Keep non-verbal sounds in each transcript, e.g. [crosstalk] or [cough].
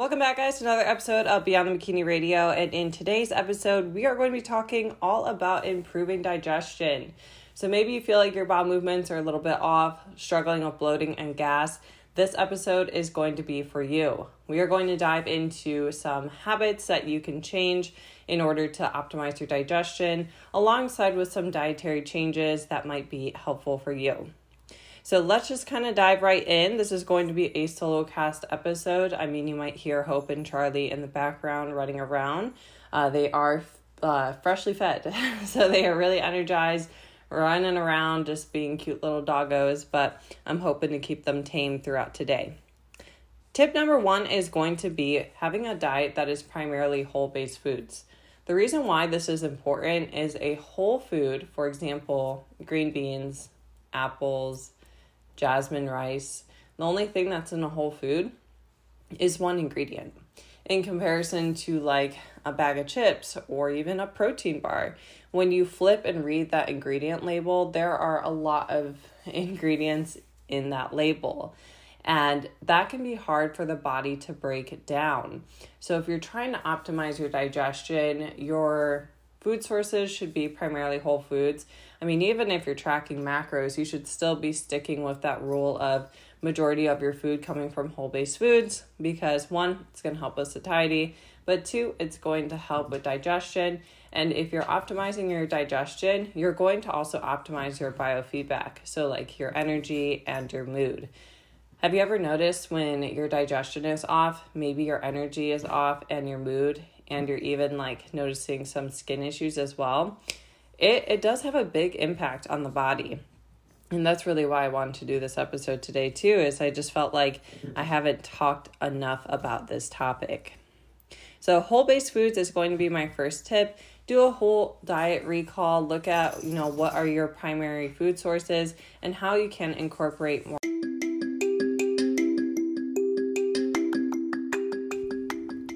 Welcome back, guys, to another episode of Beyond the Bikini Radio. And in today's episode, we are going to be talking all about improving digestion. So maybe you feel like your bowel movements are a little bit off, struggling with bloating and gas. This episode is going to be for you. We are going to dive into some habits that you can change in order to optimize your digestion, alongside with some dietary changes that might be helpful for you. So let's just kind of dive right in. This is going to be a solo cast episode. I mean, you might hear Hope and Charlie in the background running around. Uh, they are uh, freshly fed, [laughs] so they are really energized, running around, just being cute little doggos. But I'm hoping to keep them tame throughout today. Tip number one is going to be having a diet that is primarily whole based foods. The reason why this is important is a whole food, for example, green beans, apples, jasmine rice. The only thing that's in a whole food is one ingredient in comparison to like a bag of chips or even a protein bar. When you flip and read that ingredient label, there are a lot of [laughs] ingredients in that label. And that can be hard for the body to break down. So, if you're trying to optimize your digestion, your food sources should be primarily whole foods. I mean, even if you're tracking macros, you should still be sticking with that rule of majority of your food coming from whole based foods because one, it's going to help with satiety, but two, it's going to help with digestion. And if you're optimizing your digestion, you're going to also optimize your biofeedback. So, like your energy and your mood. Have you ever noticed when your digestion is off, maybe your energy is off and your mood, and you're even like noticing some skin issues as well? it, it does have a big impact on the body and that's really why I wanted to do this episode today too is I just felt like I haven't talked enough about this topic. So whole based foods is going to be my first tip. Do a whole diet recall, look at, you know, what are your primary food sources and how you can incorporate more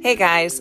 Hey guys,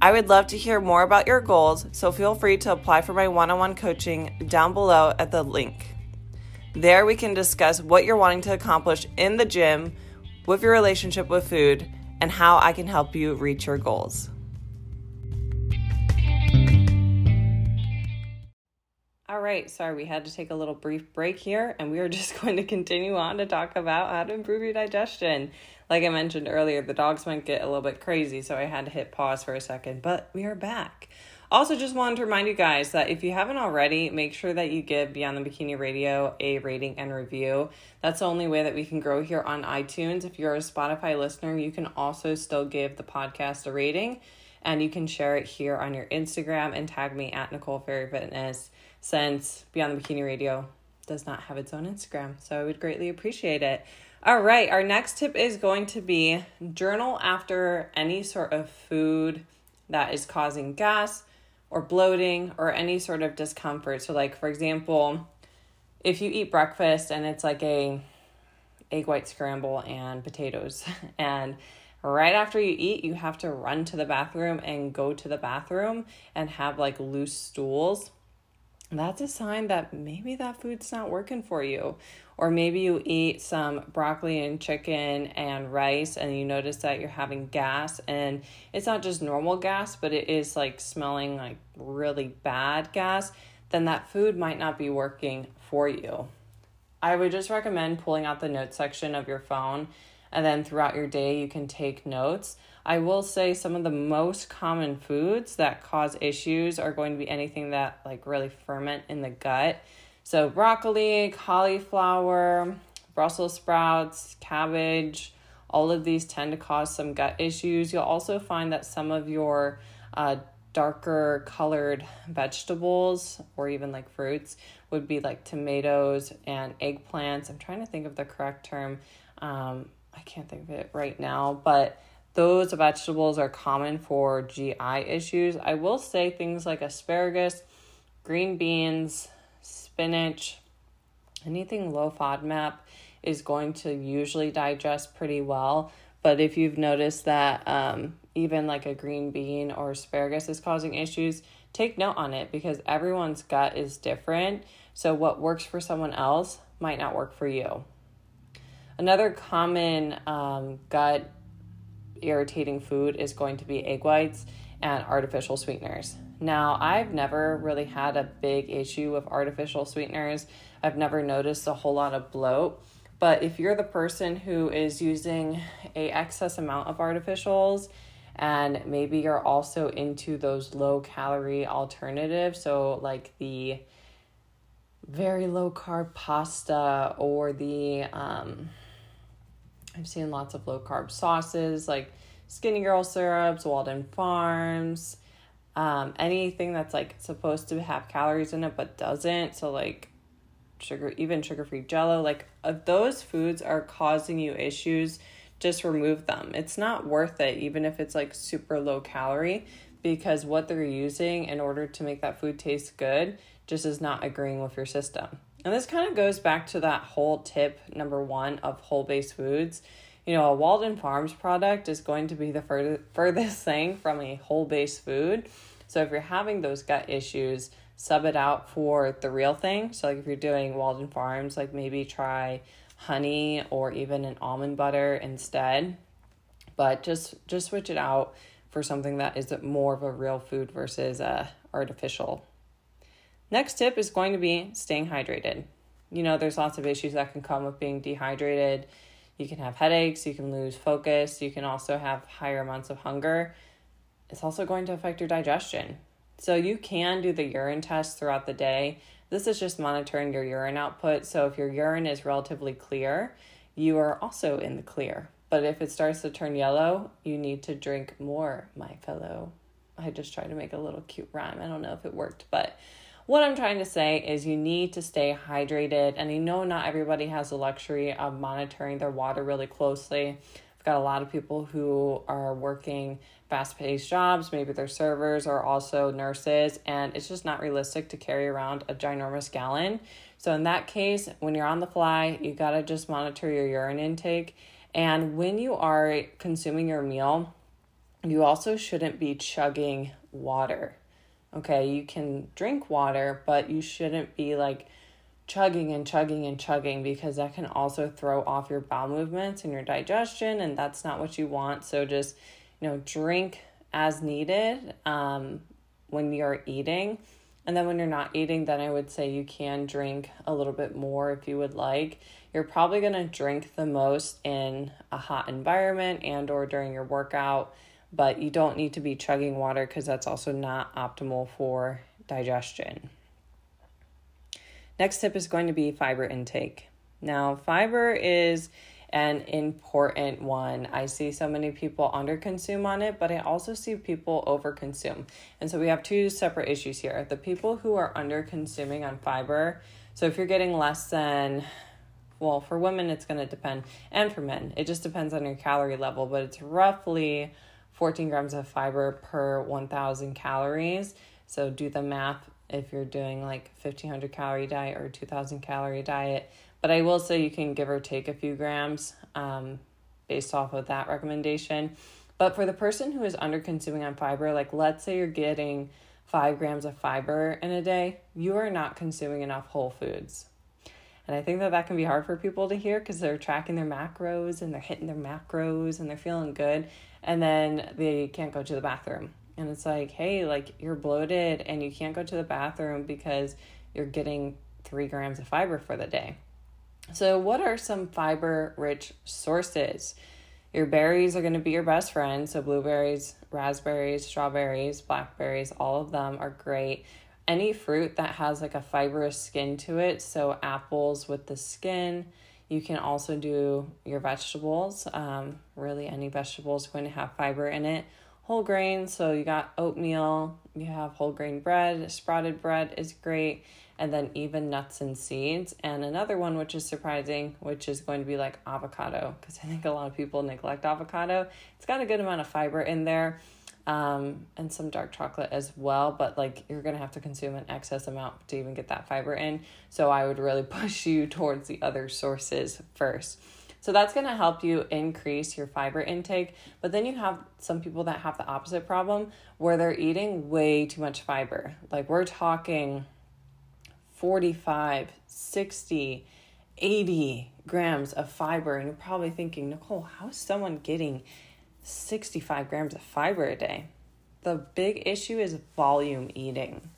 I would love to hear more about your goals, so feel free to apply for my one on one coaching down below at the link. There, we can discuss what you're wanting to accomplish in the gym, with your relationship with food, and how I can help you reach your goals. All right, sorry, we had to take a little brief break here, and we are [laughs] just going to continue on to talk about how to improve your digestion like I mentioned earlier, the dogs might get a little bit crazy, so I had to hit pause for a second, but we are back. Also, just wanted to remind you guys that if you haven't already, make sure that you give Beyond the Bikini Radio a rating and review. That's the only way that we can grow here on iTunes. If you're a Spotify listener, you can also still give the podcast a rating and you can share it here on your Instagram and tag me at Nicole Ferry Fitness since Beyond the Bikini Radio does not have its own Instagram. So I would greatly appreciate it. All right, our next tip is going to be journal after any sort of food that is causing gas or bloating or any sort of discomfort. So like for example, if you eat breakfast and it's like a egg white scramble and potatoes [laughs] and right after you eat you have to run to the bathroom and go to the bathroom and have like loose stools that's a sign that maybe that food's not working for you. Or maybe you eat some broccoli and chicken and rice and you notice that you're having gas and it's not just normal gas, but it is like smelling like really bad gas, then that food might not be working for you. I would just recommend pulling out the notes section of your phone And then throughout your day, you can take notes. I will say some of the most common foods that cause issues are going to be anything that like really ferment in the gut. So, broccoli, cauliflower, Brussels sprouts, cabbage, all of these tend to cause some gut issues. You'll also find that some of your uh, darker colored vegetables or even like fruits would be like tomatoes and eggplants. I'm trying to think of the correct term. Um, I can't think of it right now, but those vegetables are common for GI issues. I will say things like asparagus, green beans, spinach, anything low FODMAP is going to usually digest pretty well. But if you've noticed that um, even like a green bean or asparagus is causing issues, take note on it because everyone's gut is different. So, what works for someone else might not work for you. Another common um, gut irritating food is going to be egg whites and artificial sweeteners. Now, I've never really had a big issue with artificial sweeteners. I've never noticed a whole lot of bloat. But if you're the person who is using a excess amount of artificials and maybe you're also into those low calorie alternatives, so like the very low carb pasta or the um I've seen lots of low carb sauces like Skinny Girl syrups, Walden Farms, um, anything that's like supposed to have calories in it but doesn't. So like sugar, even sugar free jello, like if those foods are causing you issues, just remove them. It's not worth it, even if it's like super low calorie, because what they're using in order to make that food taste good just is not agreeing with your system. And this kind of goes back to that whole tip number one of whole based foods. You know, a Walden Farms product is going to be the fur- [laughs] furthest thing from a whole based food. So if you're having those gut issues, sub it out for the real thing. So like if you're doing Walden Farms, like maybe try honey or even an almond butter instead. But just just switch it out for something that is more of a real food versus a artificial. Next tip is going to be staying hydrated. You know, there's lots of issues that can come with being dehydrated. You can have headaches, you can lose focus, you can also have higher amounts of hunger. It's also going to affect your digestion. So you can do the urine test throughout the day. This is just monitoring your urine output. So if your urine is relatively clear, you are also in the clear. But if it starts to turn yellow, you need to drink more, my fellow. I just tried to make a little cute rhyme. I don't know if it worked, but what I'm trying to say is you need to stay hydrated. And you know, not everybody has the luxury of monitoring their water really closely. I've got a lot of people who are working fast paced jobs, maybe they're servers or also nurses, and it's just not realistic to carry around a ginormous gallon. So, in that case, when you're on the fly, you gotta just monitor your urine intake. And when you are consuming your meal, you also shouldn't be chugging water. Okay, you can drink water, but you shouldn't be like chugging and chugging and chugging because that can also throw off your bowel movements and your digestion, and that's not what you want. So, just you know, drink as needed um, when you're eating. And then when you're not eating, then I would say you can drink a little bit more if you would like. You're probably going to drink the most in a hot environment and or during your workout, but you don't need to be chugging water cuz that's also not optimal for digestion. Next tip is going to be fiber intake. Now, fiber is an important one. I see so many people underconsume on it, but I also see people overconsume. And so we have two separate issues here. The people who are underconsuming on fiber, so if you're getting less than well, for women it's going to depend and for men. It just depends on your calorie level, but it's roughly 14 grams of fiber per 1000 calories. So do the math if you're doing like 1500 calorie diet or 2000 calorie diet but I will say you can give or take a few grams um, based off of that recommendation. But for the person who is under consuming on fiber, like let's say you're getting five grams of fiber in a day, you are not consuming enough whole foods. And I think that that can be hard for people to hear because they're tracking their macros and they're hitting their macros and they're feeling good. And then they can't go to the bathroom. And it's like, hey, like you're bloated and you can't go to the bathroom because you're getting three grams of fiber for the day. So, what are some fiber rich sources? Your berries are going to be your best friend. So, blueberries, raspberries, strawberries, blackberries, all of them are great. Any fruit that has like a fibrous skin to it, so apples with the skin. You can also do your vegetables. Um, really, any vegetable is going to have fiber in it. Whole grains, so you got oatmeal, you have whole grain bread, sprouted bread is great and then even nuts and seeds. And another one, which is surprising, which is going to be like avocado, because I think a lot of people neglect avocado. It's got a good amount of fiber in there. Um, and some dark chocolate as well, but like you're gonna have to consume an excess amount to even get that fiber in. So I would really [laughs] push you towards the other sources first. So that's to help you increase your fiber intake. But then you have some people that have the opposite problem where they're eating way too much fiber. Like we're talking 45, 60, 80 grams of fiber. And you're probably thinking, Nicole, how is someone getting 65 grams of fiber a day? The big issue is volume eating.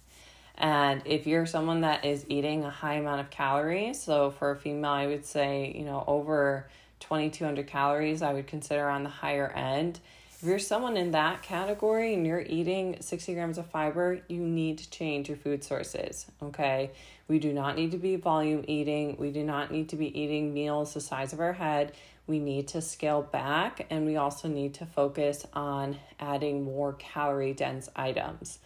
And if you're someone that is eating a high amount of calories, so for a female, I would say, you know, over 2200 calories, I would consider on the higher end. If you're someone in that category and you're eating 60 grams of fiber, you need to change your food sources. Okay. We do not need to be volume eating. We do not need to be eating meals the size of our head. We need to scale back and we also need to focus on adding more calorie dense items.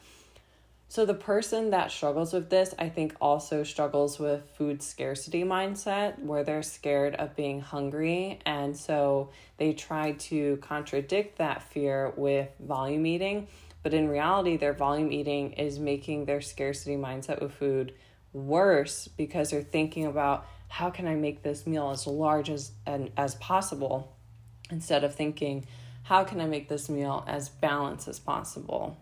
So, the person that struggles with this, I think, also struggles with food scarcity mindset where they're scared of being hungry. And so they try to contradict that fear with volume eating. But in reality, their volume eating is making their scarcity mindset with food worse because they're thinking about how can I make this meal as large as, and, as possible instead of thinking, how can I make this meal as balanced as possible?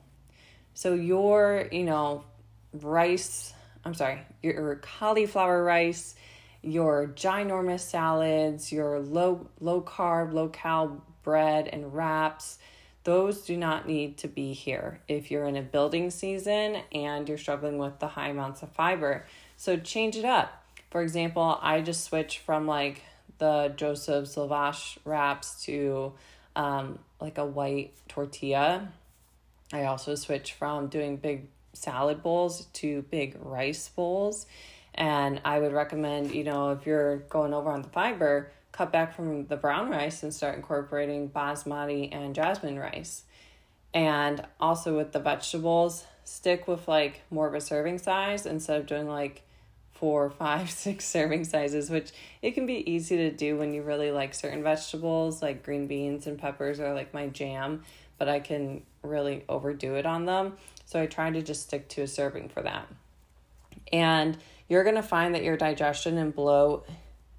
So your, you know, rice, I'm sorry, your cauliflower rice, your ginormous salads, your low low carb, low cal bread and wraps, those do not need to be here if you're in a building season and you're struggling with the high amounts of fiber. So change it up. For example, I just switched from like the Joseph's lavash wraps to um, like a white tortilla I also switched from doing big salad bowls to big rice bowls. And I would recommend, you know, if you're going over on the fiber, cut back from the brown rice and start incorporating basmati and jasmine rice. And also with the vegetables, stick with like more of a serving size instead of doing like four, five, [laughs] six serving sizes, which it can be easy to do when you really like certain vegetables, like green beans and peppers are like my jam but I can really overdo it on them. So I try to just stick to a serving for that. And you're going to find that your digestion and bloat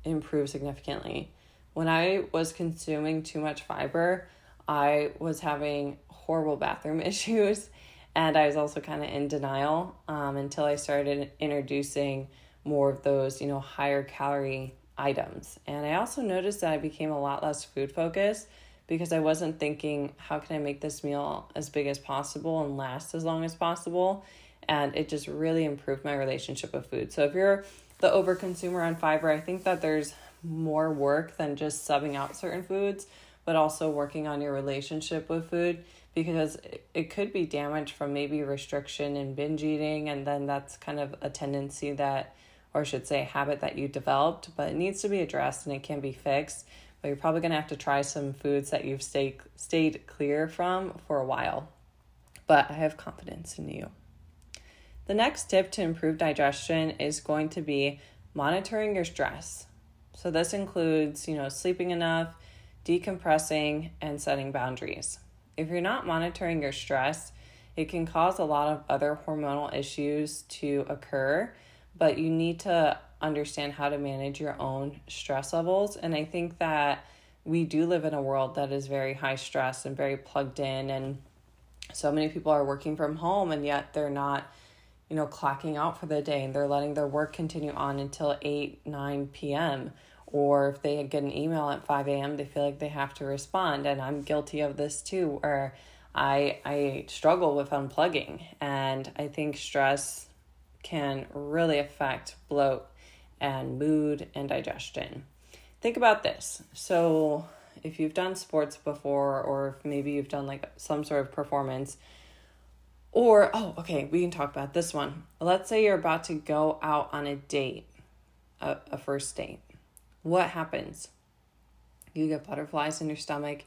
improve significantly. When I was consuming too much fiber, I was having horrible bathroom [laughs] issues and I was also kind of in denial um, until I started introducing more of those, you know, higher calorie items. And I also noticed that I became a lot less food focused because I wasn't thinking, how can I make this meal as big as possible and last as long as possible? And it just really improved my relationship with food. So if you're the overconsumer on fiber, I think that there's more work than just subbing out certain foods, but also working on your relationship with food because it could be damaged from maybe restriction and binge eating. And then that's kind of a tendency that, or I should say, habit that you developed, but it needs to be addressed and it can be fixed but you're probably going to have to try some foods that you've stayed stayed clear from for a while. But I have confidence in you. The next tip to improve digestion is going to be monitoring your stress. So this includes, you know, sleeping enough, decompressing, and setting boundaries. If you're not monitoring your stress, it can cause a lot of other hormonal issues to occur, but you need to understand how to manage your own stress levels. And I think that we do live in a world that is very high stress and very plugged in and so many people are working from home and yet they're not you know clocking out for the day and they're letting their work continue on until 8 9 p.m or if they get an email at 5 a.m they feel like they have to respond and i'm guilty of this too where i i struggle with unplugging and i think stress can really affect bloat and mood and digestion. Think about this. So, if you've done sports before, or maybe you've done like some sort of performance, or, oh, okay, we can talk about this one. Let's say you're about to go out on a date, a, a first date. What happens? You get butterflies in your stomach.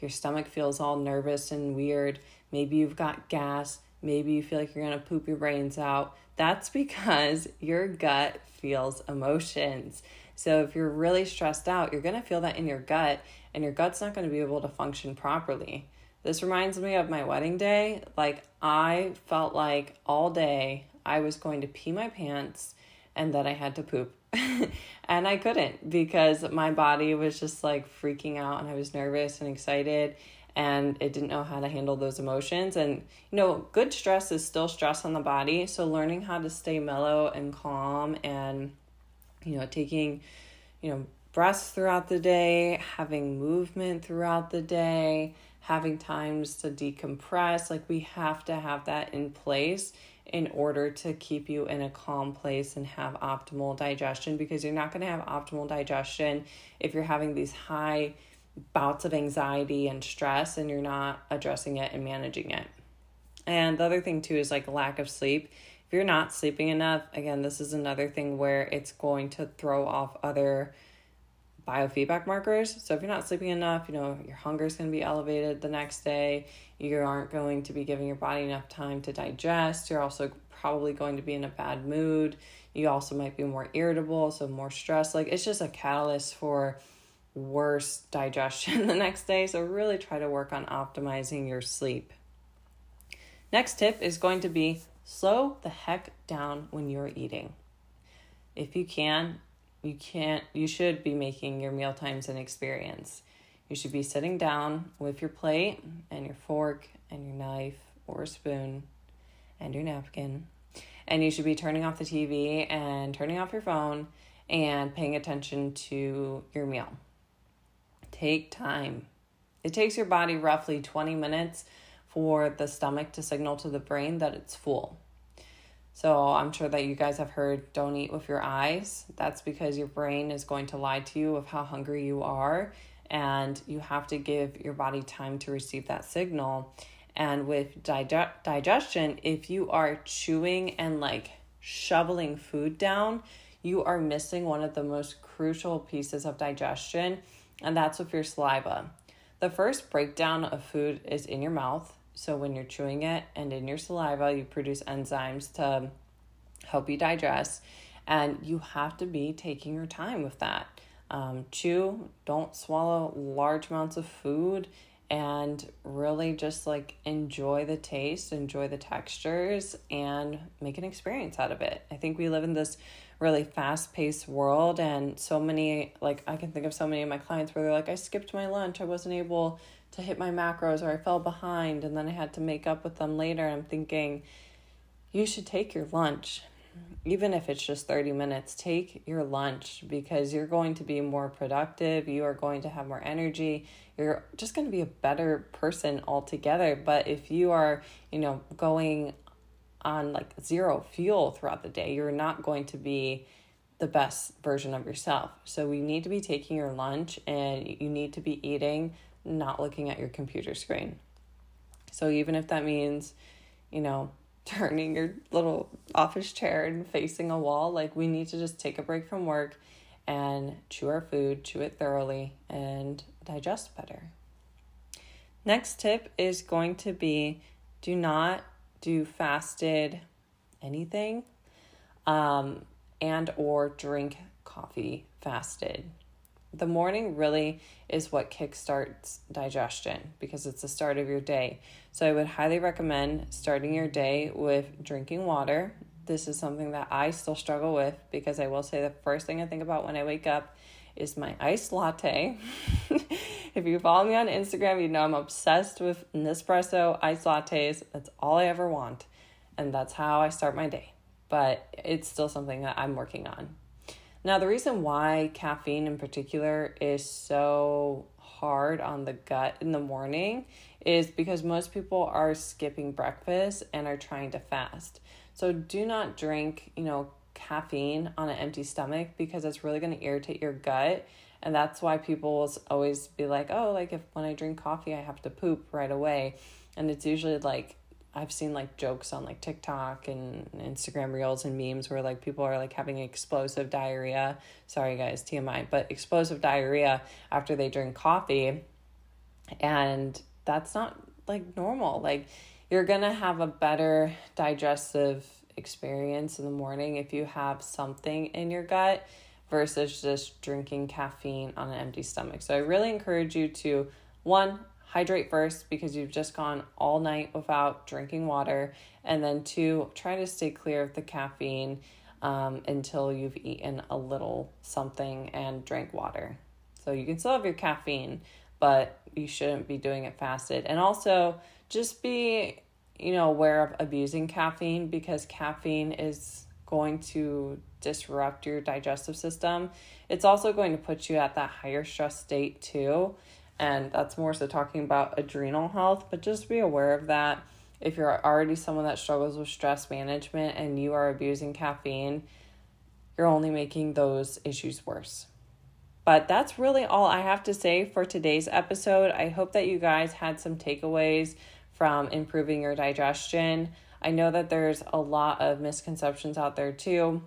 Your stomach feels all nervous and weird. Maybe you've got gas. Maybe you feel like you're going to poop your brains out. That's because your gut feels emotions. So if you're really stressed out, you're going to feel that in your gut, and your gut's not going to be able to function properly. This reminds me of my wedding day. Like, I felt like all day I was going to pee my pants and then I had to poop. [laughs] and I couldn't because my body was just like freaking out and I was nervous and excited and it didn't know how to handle those emotions. And, you know, good stress is still stress on the body. So, learning how to stay mellow and calm and you know, taking, you know, breaths throughout the day, having movement throughout the day, having times to decompress. Like, we have to have that in place in order to keep you in a calm place and have optimal digestion because you're not going to have optimal digestion if you're having these high bouts of anxiety and stress and you're not addressing it and managing it. And the other thing, too, is like lack of sleep if you're not sleeping enough, again, this is another thing where it's going to throw off other biofeedback markers. So if you're not sleeping enough, you know, your hunger is going to be elevated the next day. You aren't going to be giving your body enough time to digest. You're also probably going to be in a bad mood. You also might be more irritable, so more stress. Like it's just a catalyst for worse digestion [laughs] the next day. So really try to work on optimizing your sleep. Next tip is going to be slow the heck down when you're eating. If you can, you can't you should be making your meal times an experience. You should be sitting down with your plate and your fork and your knife or spoon and your napkin. And you should be turning off the TV and turning off your phone and paying attention to your meal. Take time. It takes your body roughly 20 minutes for the stomach to signal to the brain that it's full. So I'm sure that you guys have heard don't eat with your eyes. That's because your brain is going to lie to you of how hungry you are and you have to give your body time to receive that signal. And with dig- digestion, if you are chewing and like shoveling food down, you are missing one of the most crucial pieces of digestion, and that's with your saliva. The first breakdown of food is in your mouth, so when you're chewing it and in your saliva, you produce enzymes to help you digest. And you have to be taking your time with that. Um, chew, don't swallow large amounts of food, and really just like enjoy the taste, enjoy the textures, and make an experience out of it. I think we live in this really fast paced world, and so many, like, I can think of so many of my clients where they're like, I skipped my lunch, I wasn't able to hit my macros or I fell behind and then I had to make up with them later. I'm thinking, you should take your lunch. Even if it's just 30 minutes, take your lunch because you're going to be more productive. You are going to have more energy. You're just going to be a better person altogether. But if you are, you know, going on like zero fuel throughout the day, you're not going to be the best version of yourself. So we need to be taking your lunch and you need to be eating not looking at your computer screen. So even if that means, you know, [laughs] turning your little office chair and facing a wall, like we need to just take a break from work and chew our food, chew it thoroughly, and digest better. Next tip is going to be do not do fasted anything um, and or drink coffee fasted the morning really is what kickstarts digestion because it's the start of your day. So I would highly recommend starting your day with drinking water. This is something that I still struggle with because I will say the first thing I think about when I wake up is my iced latte. [laughs] if you follow me on Instagram, you know I'm obsessed with Nespresso iced lattes. That's all I ever want. And that's how I start my day. But it's still something that I'm working on. Now, the reason why caffeine in particular is so hard on the gut in the morning is because most people are skipping breakfast and are trying to fast. So do not drink, you know, caffeine on an empty stomach because it's really going to irritate your gut. And that's why people will always be like, oh, like if when I drink coffee, I have to poop right away. And it's usually like, I've seen like jokes on like TikTok and Instagram reels and memes where like people are like having explosive diarrhea. Sorry guys, TMI, but explosive diarrhea after they drink coffee. And that's not like normal. Like you're going to have a better digestive experience in the morning if you have something in your gut versus just drinking caffeine on an empty stomach. So I really encourage you to one, hydrate first because you've just gone all night without drinking water, and then two, try to stay clear of the caffeine um, until you've eaten a little something and drank water. So you can still have your caffeine, but you shouldn't be doing it fasted. And also, just be you know aware of abusing caffeine because caffeine is going to disrupt your digestive system it's also going to put you at that higher stress state too and that's more so talking about adrenal health but just be aware of that if you're already someone that struggles with stress management and you are abusing caffeine you're only making those issues worse but that's really all I have to say for today's episode. I hope that you guys had some takeaways from improving your digestion. I know that there's a lot of misconceptions out there too.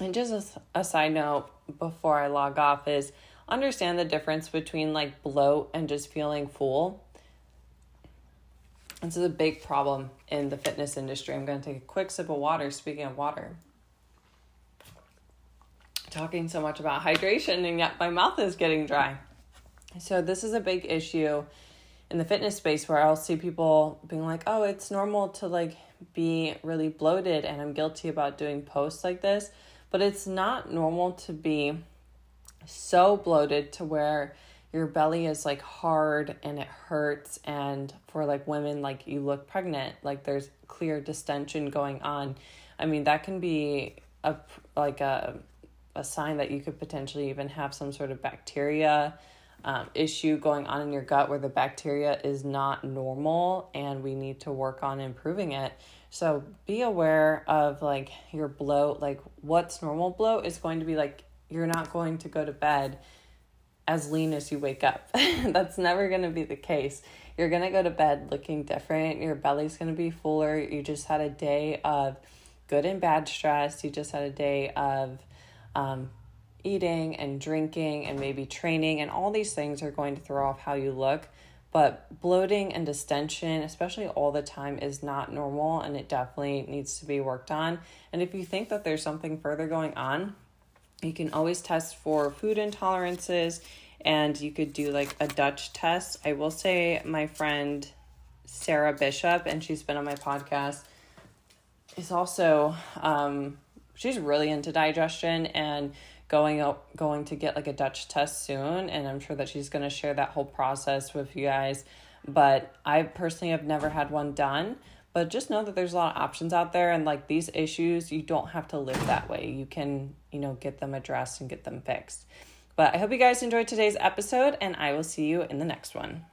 And just a, side note before I log off is understand the difference between like bloat and just feeling full. This is a big problem in the fitness industry. I'm going to take a quick sip of water. Speaking of water, talking so much about hydration, and yet my mouth is getting dry. So, this is a big issue in the fitness space where I'll see people being like, "Oh, it's normal to like be really bloated," and I'm guilty about doing posts like this, but it's not normal to be so bloated to where your belly is like hard and it hurts. And for like women like you look pregnant like there's clear distension going on. I mean that can be a like a a sign that you could potentially even have some sort of bacteria um, issue going on in your gut where the bacteria is not normal and we need to work on improving it. So be aware of like your bloat, like what's normal bloat is going to be like you're not going to go to bed as lean as you wake up. [laughs] That's never going to be the case. You're going to go to bed looking different. Your belly's going to be fuller. You just had a day of good and bad stress. You just had a day of um, eating and drinking and maybe training, and all these things are going to throw off how you look. But bloating and distension, especially all the time, is not normal and it definitely needs to be worked on. And if you think that there's something further going on, you can always test for food intolerances and you could do like a Dutch test. I will say, my friend Sarah Bishop, and she's been on my podcast, is also, um, she's really into digestion and going out going to get like a Dutch test soon and I'm sure that she's going to share that whole process with you guys. But I personally have never had one done, but just know that there's a lot of options out there and like these issues you don't have to live that way. You can, you know, get them addressed and get them fixed. But I hope you guys enjoyed today's episode and I will see you in the next one.